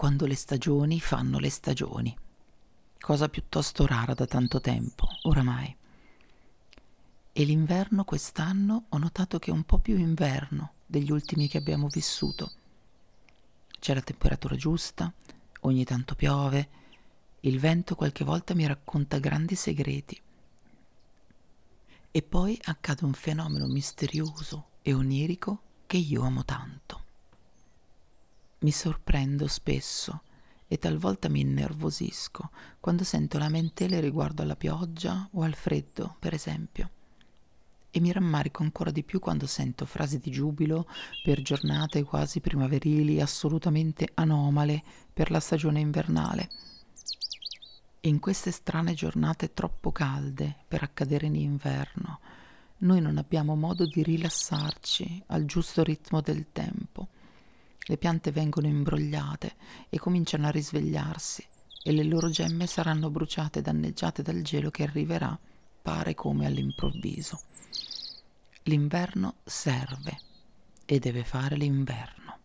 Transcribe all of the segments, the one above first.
quando le stagioni fanno le stagioni, cosa piuttosto rara da tanto tempo, oramai. E l'inverno quest'anno ho notato che è un po' più inverno degli ultimi che abbiamo vissuto. C'è la temperatura giusta, ogni tanto piove, il vento qualche volta mi racconta grandi segreti. E poi accade un fenomeno misterioso e onirico che io amo tanto. Mi sorprendo spesso e talvolta mi innervosisco quando sento lamentele riguardo alla pioggia o al freddo, per esempio. E mi rammarico ancora di più quando sento frasi di giubilo per giornate quasi primaverili assolutamente anomale per la stagione invernale. In queste strane giornate troppo calde per accadere in inverno, noi non abbiamo modo di rilassarci al giusto ritmo del tempo le piante vengono imbrogliate e cominciano a risvegliarsi e le loro gemme saranno bruciate e danneggiate dal gelo che arriverà, pare come all'improvviso. L'inverno serve e deve fare l'inverno.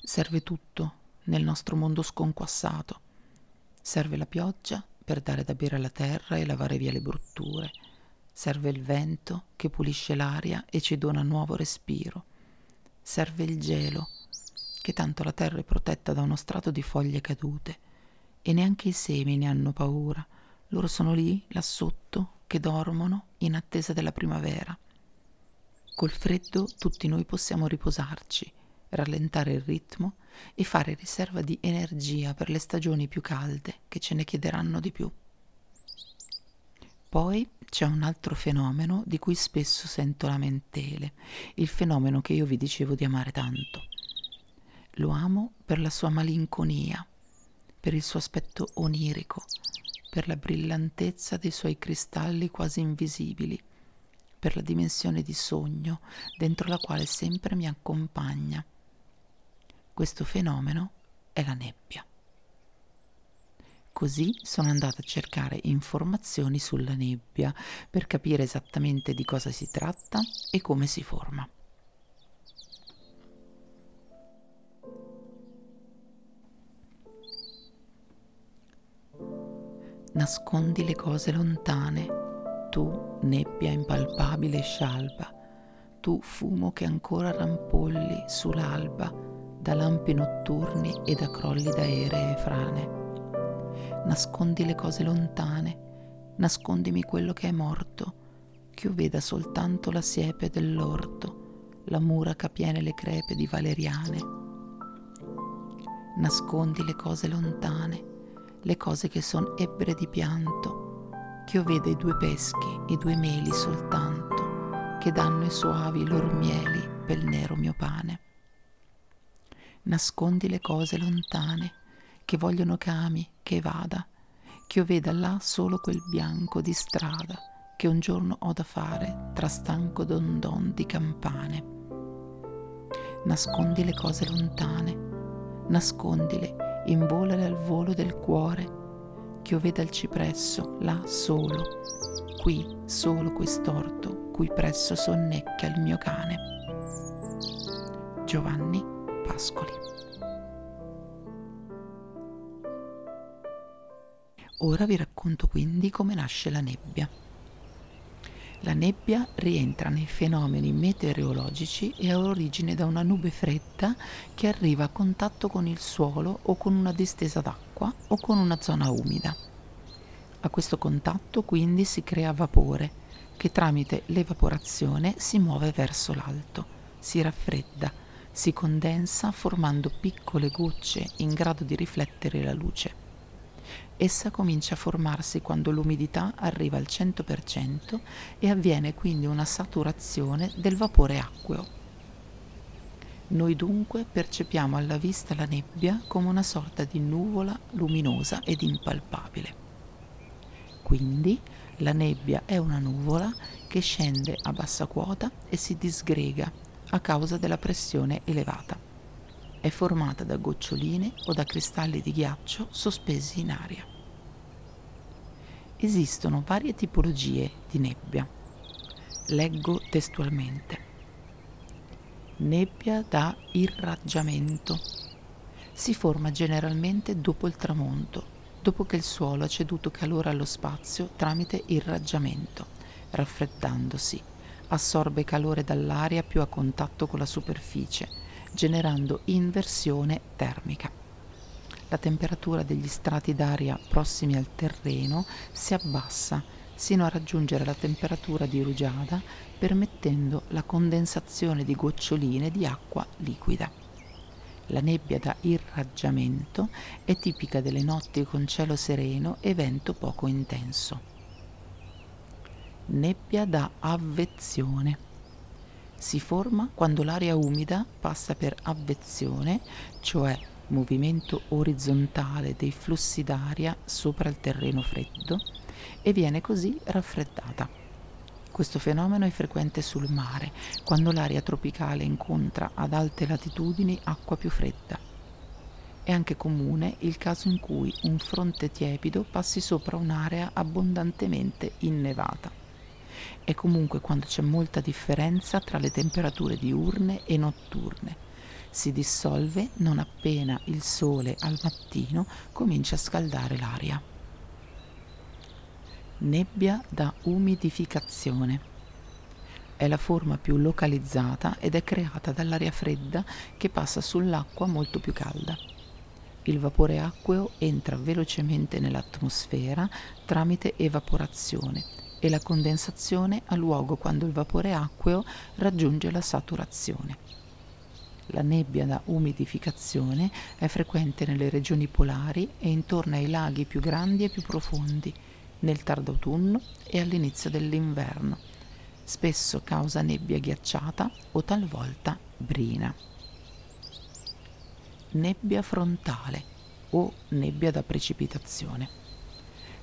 Serve tutto nel nostro mondo sconquassato. Serve la pioggia per dare da bere alla terra e lavare via le brutture. Serve il vento che pulisce l'aria e ci dona nuovo respiro serve il gelo, che tanto la terra è protetta da uno strato di foglie cadute, e neanche i semi ne hanno paura, loro sono lì, là sotto, che dormono in attesa della primavera. Col freddo tutti noi possiamo riposarci, rallentare il ritmo e fare riserva di energia per le stagioni più calde che ce ne chiederanno di più. Poi c'è un altro fenomeno di cui spesso sento lamentele, il fenomeno che io vi dicevo di amare tanto. Lo amo per la sua malinconia, per il suo aspetto onirico, per la brillantezza dei suoi cristalli quasi invisibili, per la dimensione di sogno dentro la quale sempre mi accompagna. Questo fenomeno è la nebbia. Così sono andata a cercare informazioni sulla nebbia per capire esattamente di cosa si tratta e come si forma. Nascondi le cose lontane, tu nebbia impalpabile e scialba, tu fumo che ancora rampolli sull'alba da lampi notturni e da crolli d'aeree frane nascondi le cose lontane, nascondimi quello che è morto, che io veda soltanto la siepe dell'orto, la mura capiene le crepe di valeriane. Nascondi le cose lontane, le cose che son ebbre di pianto, che io veda i due peschi, i due meli soltanto, che danno i suavi loro mieli pel nero mio pane. Nascondi le cose lontane, che vogliono che ami, che vada, che io veda là solo quel bianco di strada che un giorno ho da fare tra stanco dondon di campane. Nascondi le cose lontane, nascondile, involale al volo del cuore, che io veda il cipresso là solo, qui solo quest'orto cui presso sonnecchia il mio cane. Giovanni Pascoli Ora vi racconto quindi come nasce la nebbia. La nebbia rientra nei fenomeni meteorologici e ha origine da una nube fredda che arriva a contatto con il suolo o con una distesa d'acqua o con una zona umida. A questo contatto quindi si crea vapore che tramite l'evaporazione si muove verso l'alto, si raffredda, si condensa formando piccole gocce in grado di riflettere la luce. Essa comincia a formarsi quando l'umidità arriva al 100% e avviene quindi una saturazione del vapore acqueo. Noi dunque percepiamo alla vista la nebbia come una sorta di nuvola luminosa ed impalpabile. Quindi la nebbia è una nuvola che scende a bassa quota e si disgrega a causa della pressione elevata. È formata da goccioline o da cristalli di ghiaccio sospesi in aria. Esistono varie tipologie di nebbia. Leggo testualmente. Nebbia da irraggiamento. Si forma generalmente dopo il tramonto, dopo che il suolo ha ceduto calore allo spazio tramite irraggiamento, raffreddandosi. Assorbe calore dall'aria più a contatto con la superficie, generando inversione termica. La temperatura degli strati d'aria prossimi al terreno si abbassa sino a raggiungere la temperatura di rugiada permettendo la condensazione di goccioline di acqua liquida. La nebbia da irraggiamento è tipica delle notti con cielo sereno e vento poco intenso. Nebbia da avvezione. Si forma quando l'aria umida passa per avvezione, cioè movimento orizzontale dei flussi d'aria sopra il terreno freddo, e viene così raffreddata. Questo fenomeno è frequente sul mare, quando l'aria tropicale incontra ad alte latitudini acqua più fredda. È anche comune il caso in cui un fronte tiepido passi sopra un'area abbondantemente innevata. È comunque quando c'è molta differenza tra le temperature diurne e notturne. Si dissolve non appena il sole al mattino comincia a scaldare l'aria nebbia da umidificazione. È la forma più localizzata ed è creata dall'aria fredda che passa sull'acqua molto più calda. Il vapore acqueo entra velocemente nell'atmosfera tramite evaporazione e la condensazione ha luogo quando il vapore acqueo raggiunge la saturazione. La nebbia da umidificazione è frequente nelle regioni polari e intorno ai laghi più grandi e più profondi nel tardo autunno e all'inizio dell'inverno. Spesso causa nebbia ghiacciata o talvolta brina. Nebbia frontale o nebbia da precipitazione.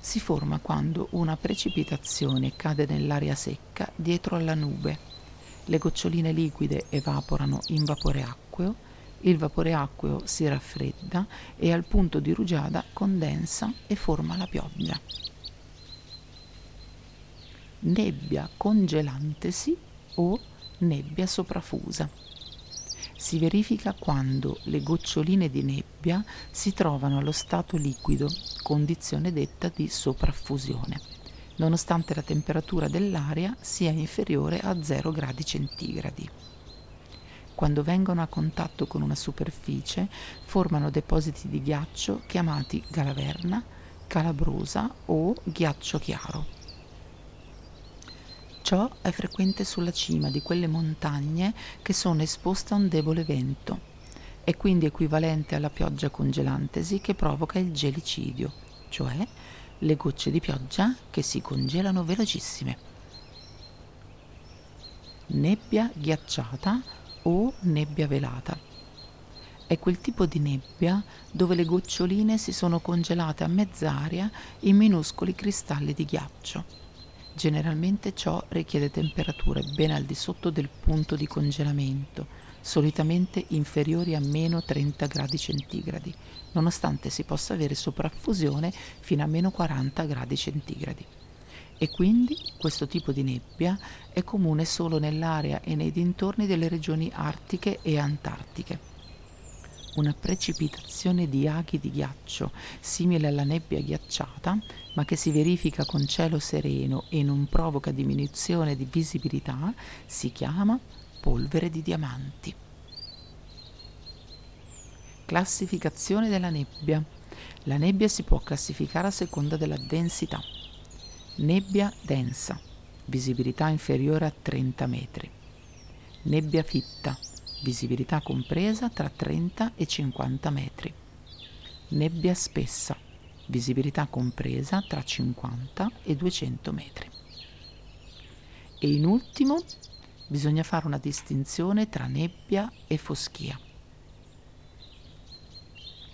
Si forma quando una precipitazione cade nell'aria secca dietro alla nube. Le goccioline liquide evaporano in vapore acqueo, il vapore acqueo si raffredda e al punto di rugiada condensa e forma la pioggia nebbia congelantesi o nebbia soprafusa. Si verifica quando le goccioline di nebbia si trovano allo stato liquido, condizione detta di sopraffusione, nonostante la temperatura dell'aria sia inferiore a 0 gradi centigradi. Quando vengono a contatto con una superficie formano depositi di ghiaccio chiamati galaverna, calabrosa o ghiaccio chiaro. Ciò è frequente sulla cima di quelle montagne che sono esposte a un debole vento. È quindi equivalente alla pioggia congelantesi che provoca il gelicidio, cioè le gocce di pioggia che si congelano velocissime. Nebbia ghiacciata o nebbia velata. È quel tipo di nebbia dove le goccioline si sono congelate a mezz'aria in minuscoli cristalli di ghiaccio. Generalmente ciò richiede temperature ben al di sotto del punto di congelamento, solitamente inferiori a meno 30 gradi centigradi, nonostante si possa avere sopraffusione fino a meno 40 gradi centigradi. E quindi questo tipo di nebbia è comune solo nell'area e nei dintorni delle regioni artiche e antartiche una precipitazione di aghi di ghiaccio simile alla nebbia ghiacciata, ma che si verifica con cielo sereno e non provoca diminuzione di visibilità, si chiama polvere di diamanti. Classificazione della nebbia. La nebbia si può classificare a seconda della densità. Nebbia densa, visibilità inferiore a 30 metri. Nebbia fitta, visibilità compresa tra 30 e 50 metri. Nebbia spessa, visibilità compresa tra 50 e 200 metri. E in ultimo, bisogna fare una distinzione tra nebbia e foschia.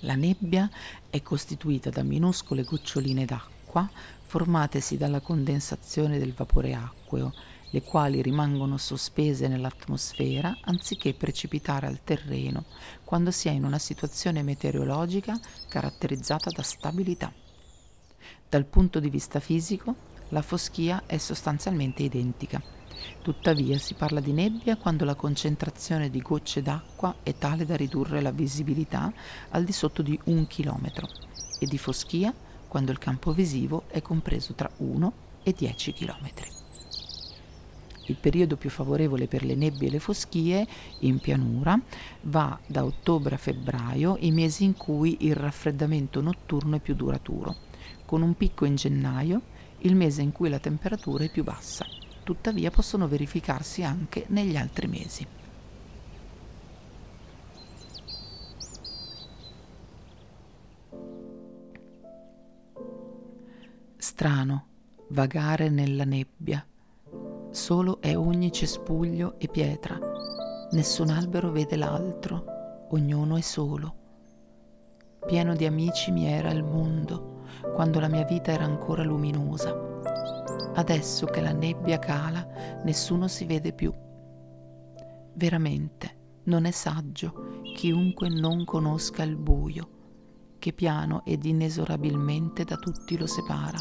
La nebbia è costituita da minuscole goccioline d'acqua formatesi dalla condensazione del vapore acqueo, le quali rimangono sospese nell'atmosfera anziché precipitare al terreno quando si è in una situazione meteorologica caratterizzata da stabilità. Dal punto di vista fisico, la foschia è sostanzialmente identica. Tuttavia si parla di nebbia quando la concentrazione di gocce d'acqua è tale da ridurre la visibilità al di sotto di un chilometro e di foschia quando il campo visivo è compreso tra 1 e 10 chilometri. Il periodo più favorevole per le nebbie e le foschie in pianura va da ottobre a febbraio, i mesi in cui il raffreddamento notturno è più duraturo, con un picco in gennaio, il mese in cui la temperatura è più bassa tuttavia possono verificarsi anche negli altri mesi. Strano vagare nella nebbia. Solo è ogni cespuglio e pietra. Nessun albero vede l'altro, ognuno è solo. Pieno di amici mi era il mondo, quando la mia vita era ancora luminosa Adesso che la nebbia cala, nessuno si vede più. Veramente non è saggio chiunque non conosca il buio, che piano ed inesorabilmente da tutti lo separa.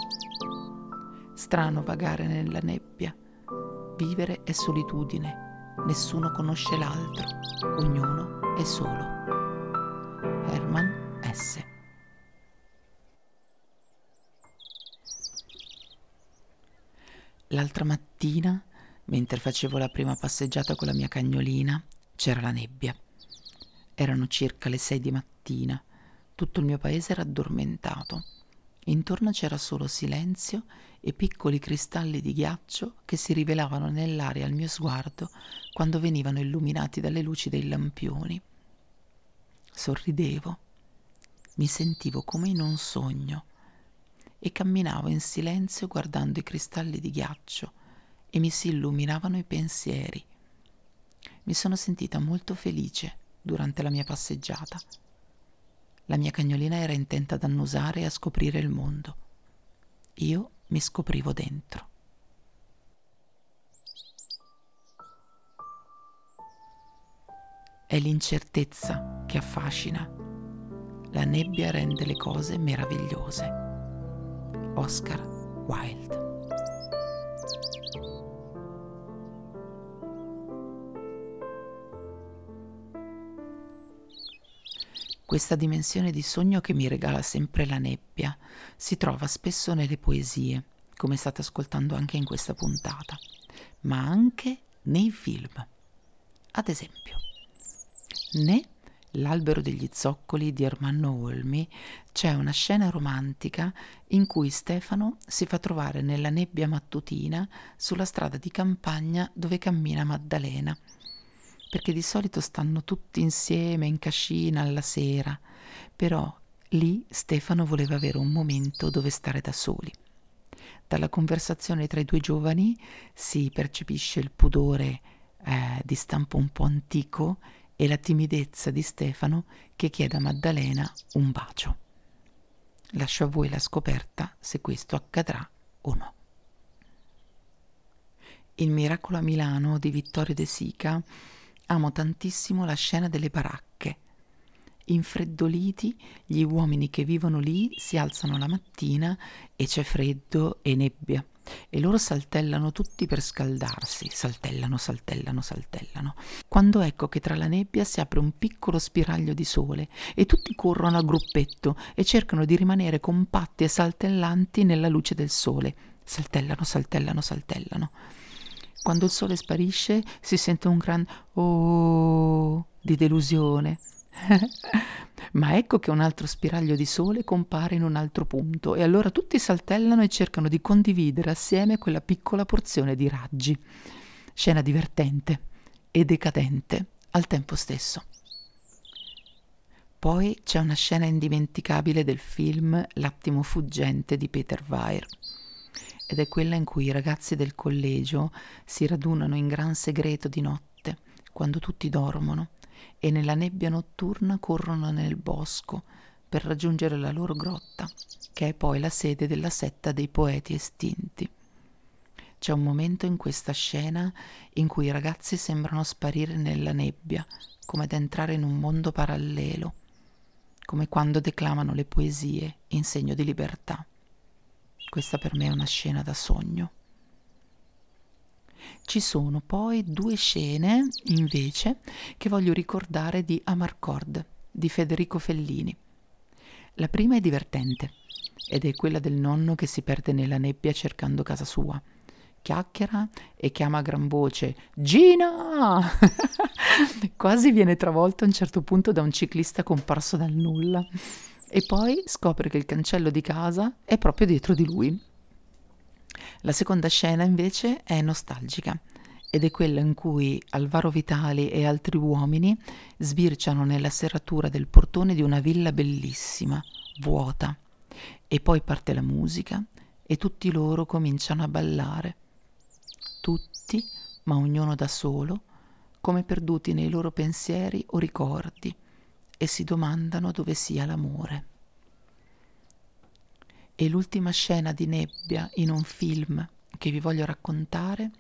Strano vagare nella nebbia. Vivere è solitudine, nessuno conosce l'altro, ognuno è solo. Herman S. L'altra mattina, mentre facevo la prima passeggiata con la mia cagnolina, c'era la nebbia. Erano circa le sei di mattina. Tutto il mio paese era addormentato. Intorno c'era solo silenzio e piccoli cristalli di ghiaccio che si rivelavano nell'aria al mio sguardo quando venivano illuminati dalle luci dei lampioni. Sorridevo. Mi sentivo come in un sogno e camminavo in silenzio guardando i cristalli di ghiaccio e mi si illuminavano i pensieri. Mi sono sentita molto felice durante la mia passeggiata. La mia cagnolina era intenta ad annusare e a scoprire il mondo. Io mi scoprivo dentro. È l'incertezza che affascina. La nebbia rende le cose meravigliose. Oscar Wilde. Questa dimensione di sogno che mi regala sempre la nebbia si trova spesso nelle poesie, come state ascoltando anche in questa puntata, ma anche nei film. Ad esempio, né L'albero degli zoccoli di Ermanno Olmi c'è una scena romantica in cui Stefano si fa trovare nella nebbia mattutina sulla strada di campagna dove cammina Maddalena, perché di solito stanno tutti insieme in cascina alla sera, però lì Stefano voleva avere un momento dove stare da soli. Dalla conversazione tra i due giovani si percepisce il pudore eh, di stampo un po' antico e la timidezza di Stefano che chiede a Maddalena un bacio. Lascio a voi la scoperta se questo accadrà o no. Il miracolo a Milano di Vittorio De Sica amo tantissimo la scena delle baracche. Infreddoliti, gli uomini che vivono lì si alzano la mattina e c'è freddo e nebbia e loro saltellano tutti per scaldarsi, saltellano, saltellano, saltellano. Quando ecco che tra la nebbia si apre un piccolo spiraglio di sole e tutti corrono a gruppetto e cercano di rimanere compatti e saltellanti nella luce del sole. Saltellano, saltellano, saltellano. Quando il sole sparisce si sente un gran oh di delusione. Ma ecco che un altro spiraglio di sole compare in un altro punto e allora tutti saltellano e cercano di condividere assieme quella piccola porzione di raggi. Scena divertente e decadente al tempo stesso. Poi c'è una scena indimenticabile del film L'attimo fuggente di Peter Weir. Ed è quella in cui i ragazzi del collegio si radunano in gran segreto di notte, quando tutti dormono, e nella nebbia notturna corrono nel bosco per raggiungere la loro grotta, che è poi la sede della setta dei poeti estinti. C'è un momento in questa scena in cui i ragazzi sembrano sparire nella nebbia, come ad entrare in un mondo parallelo, come quando declamano le poesie in segno di libertà. Questa per me è una scena da sogno. Ci sono poi due scene, invece, che voglio ricordare di Amarcord di Federico Fellini. La prima è divertente ed è quella del nonno che si perde nella nebbia cercando casa sua. Chiacchiera e chiama a gran voce Gina! Quasi viene travolto a un certo punto da un ciclista comparso dal nulla e poi scopre che il cancello di casa è proprio dietro di lui. La seconda scena invece è nostalgica ed è quella in cui Alvaro Vitali e altri uomini sbirciano nella serratura del portone di una villa bellissima, vuota, e poi parte la musica e tutti loro cominciano a ballare. Tutti, ma ognuno da solo, come perduti nei loro pensieri o ricordi e si domandano dove sia l'amore. E l'ultima scena di nebbia in un film che vi voglio raccontare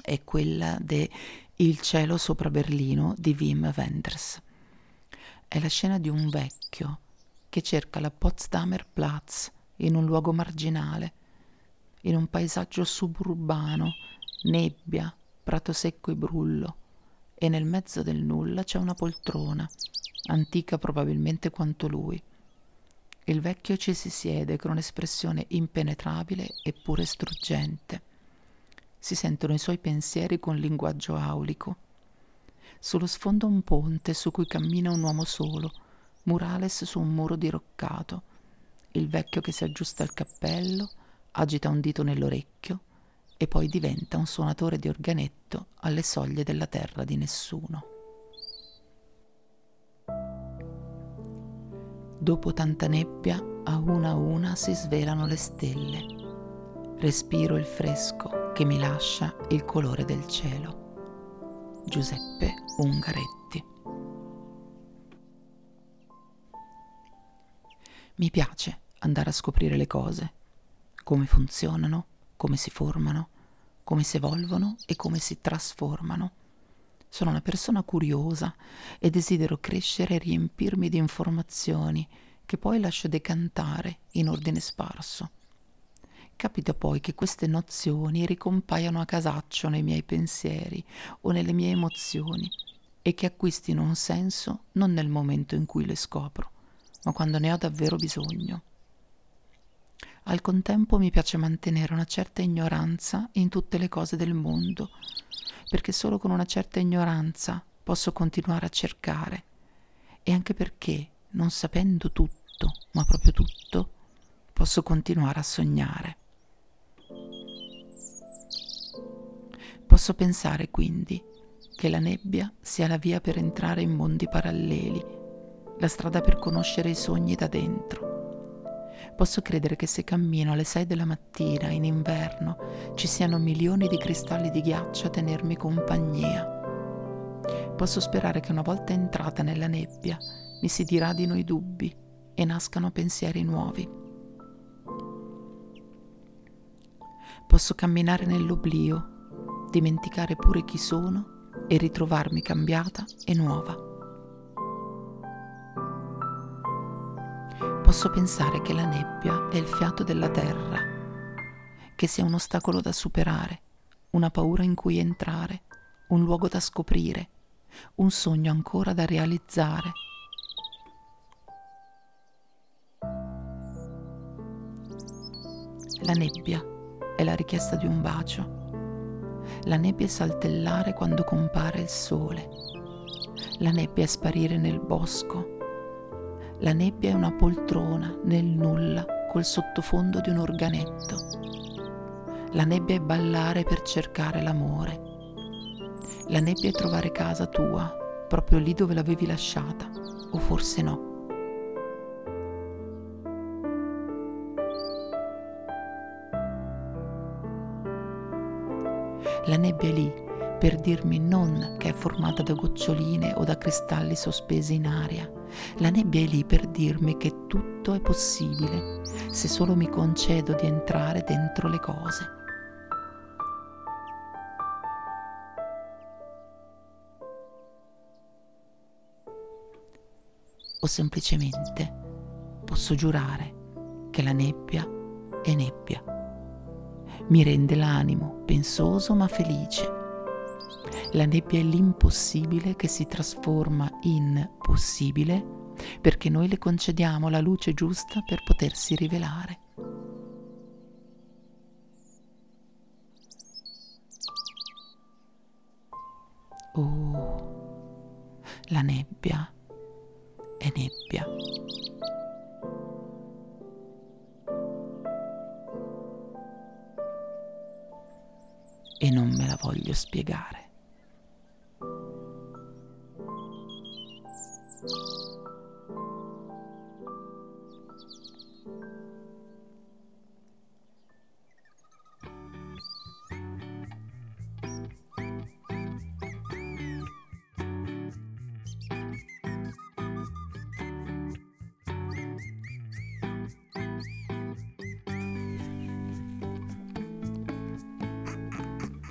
è quella de Il cielo sopra Berlino di Wim Wenders. È la scena di un vecchio che cerca la Potsdamer Platz in un luogo marginale, in un paesaggio suburbano, nebbia, prato secco e brullo, e nel mezzo del nulla c'è una poltrona antica probabilmente quanto lui. Il vecchio ci si siede con un'espressione impenetrabile eppure struggente. Si sentono i suoi pensieri con linguaggio aulico. Sullo sfondo un ponte su cui cammina un uomo solo, murales su un muro diroccato. Il vecchio che si aggiusta il cappello, agita un dito nell'orecchio e poi diventa un suonatore di organetto alle soglie della terra di nessuno. Dopo tanta nebbia, a una a una si svelano le stelle. Respiro il fresco che mi lascia il colore del cielo. Giuseppe Ungaretti. Mi piace andare a scoprire le cose, come funzionano, come si formano, come si evolvono e come si trasformano sono una persona curiosa e desidero crescere e riempirmi di informazioni che poi lascio decantare in ordine sparso. Capita poi che queste nozioni ricompaiano a casaccio nei miei pensieri o nelle mie emozioni e che acquistino un senso non nel momento in cui le scopro, ma quando ne ho davvero bisogno. Al contempo mi piace mantenere una certa ignoranza in tutte le cose del mondo, perché solo con una certa ignoranza posso continuare a cercare e anche perché, non sapendo tutto, ma proprio tutto, posso continuare a sognare. Posso pensare quindi che la nebbia sia la via per entrare in mondi paralleli, la strada per conoscere i sogni da dentro Posso credere che se cammino alle 6 della mattina in inverno ci siano milioni di cristalli di ghiaccio a tenermi compagnia. Posso sperare che una volta entrata nella nebbia mi si diradino i dubbi e nascano pensieri nuovi. Posso camminare nell'oblio, dimenticare pure chi sono e ritrovarmi cambiata e nuova. Posso pensare che la nebbia è il fiato della terra, che sia un ostacolo da superare, una paura in cui entrare, un luogo da scoprire, un sogno ancora da realizzare. La nebbia è la richiesta di un bacio. La nebbia è saltellare quando compare il sole. La nebbia è sparire nel bosco la nebbia è una poltrona nel nulla col sottofondo di un organetto. La nebbia è ballare per cercare l'amore. La nebbia è trovare casa tua, proprio lì dove l'avevi lasciata, o forse no. La nebbia è lì per dirmi non che è formata da goccioline o da cristalli sospesi in aria. La nebbia è lì per dirmi che tutto è possibile se solo mi concedo di entrare dentro le cose. O semplicemente posso giurare che la nebbia è nebbia. Mi rende l'animo pensoso ma felice. La nebbia è l'impossibile che si trasforma in possibile perché noi le concediamo la luce giusta per potersi rivelare. Oh, la nebbia è nebbia. E non me la voglio spiegare.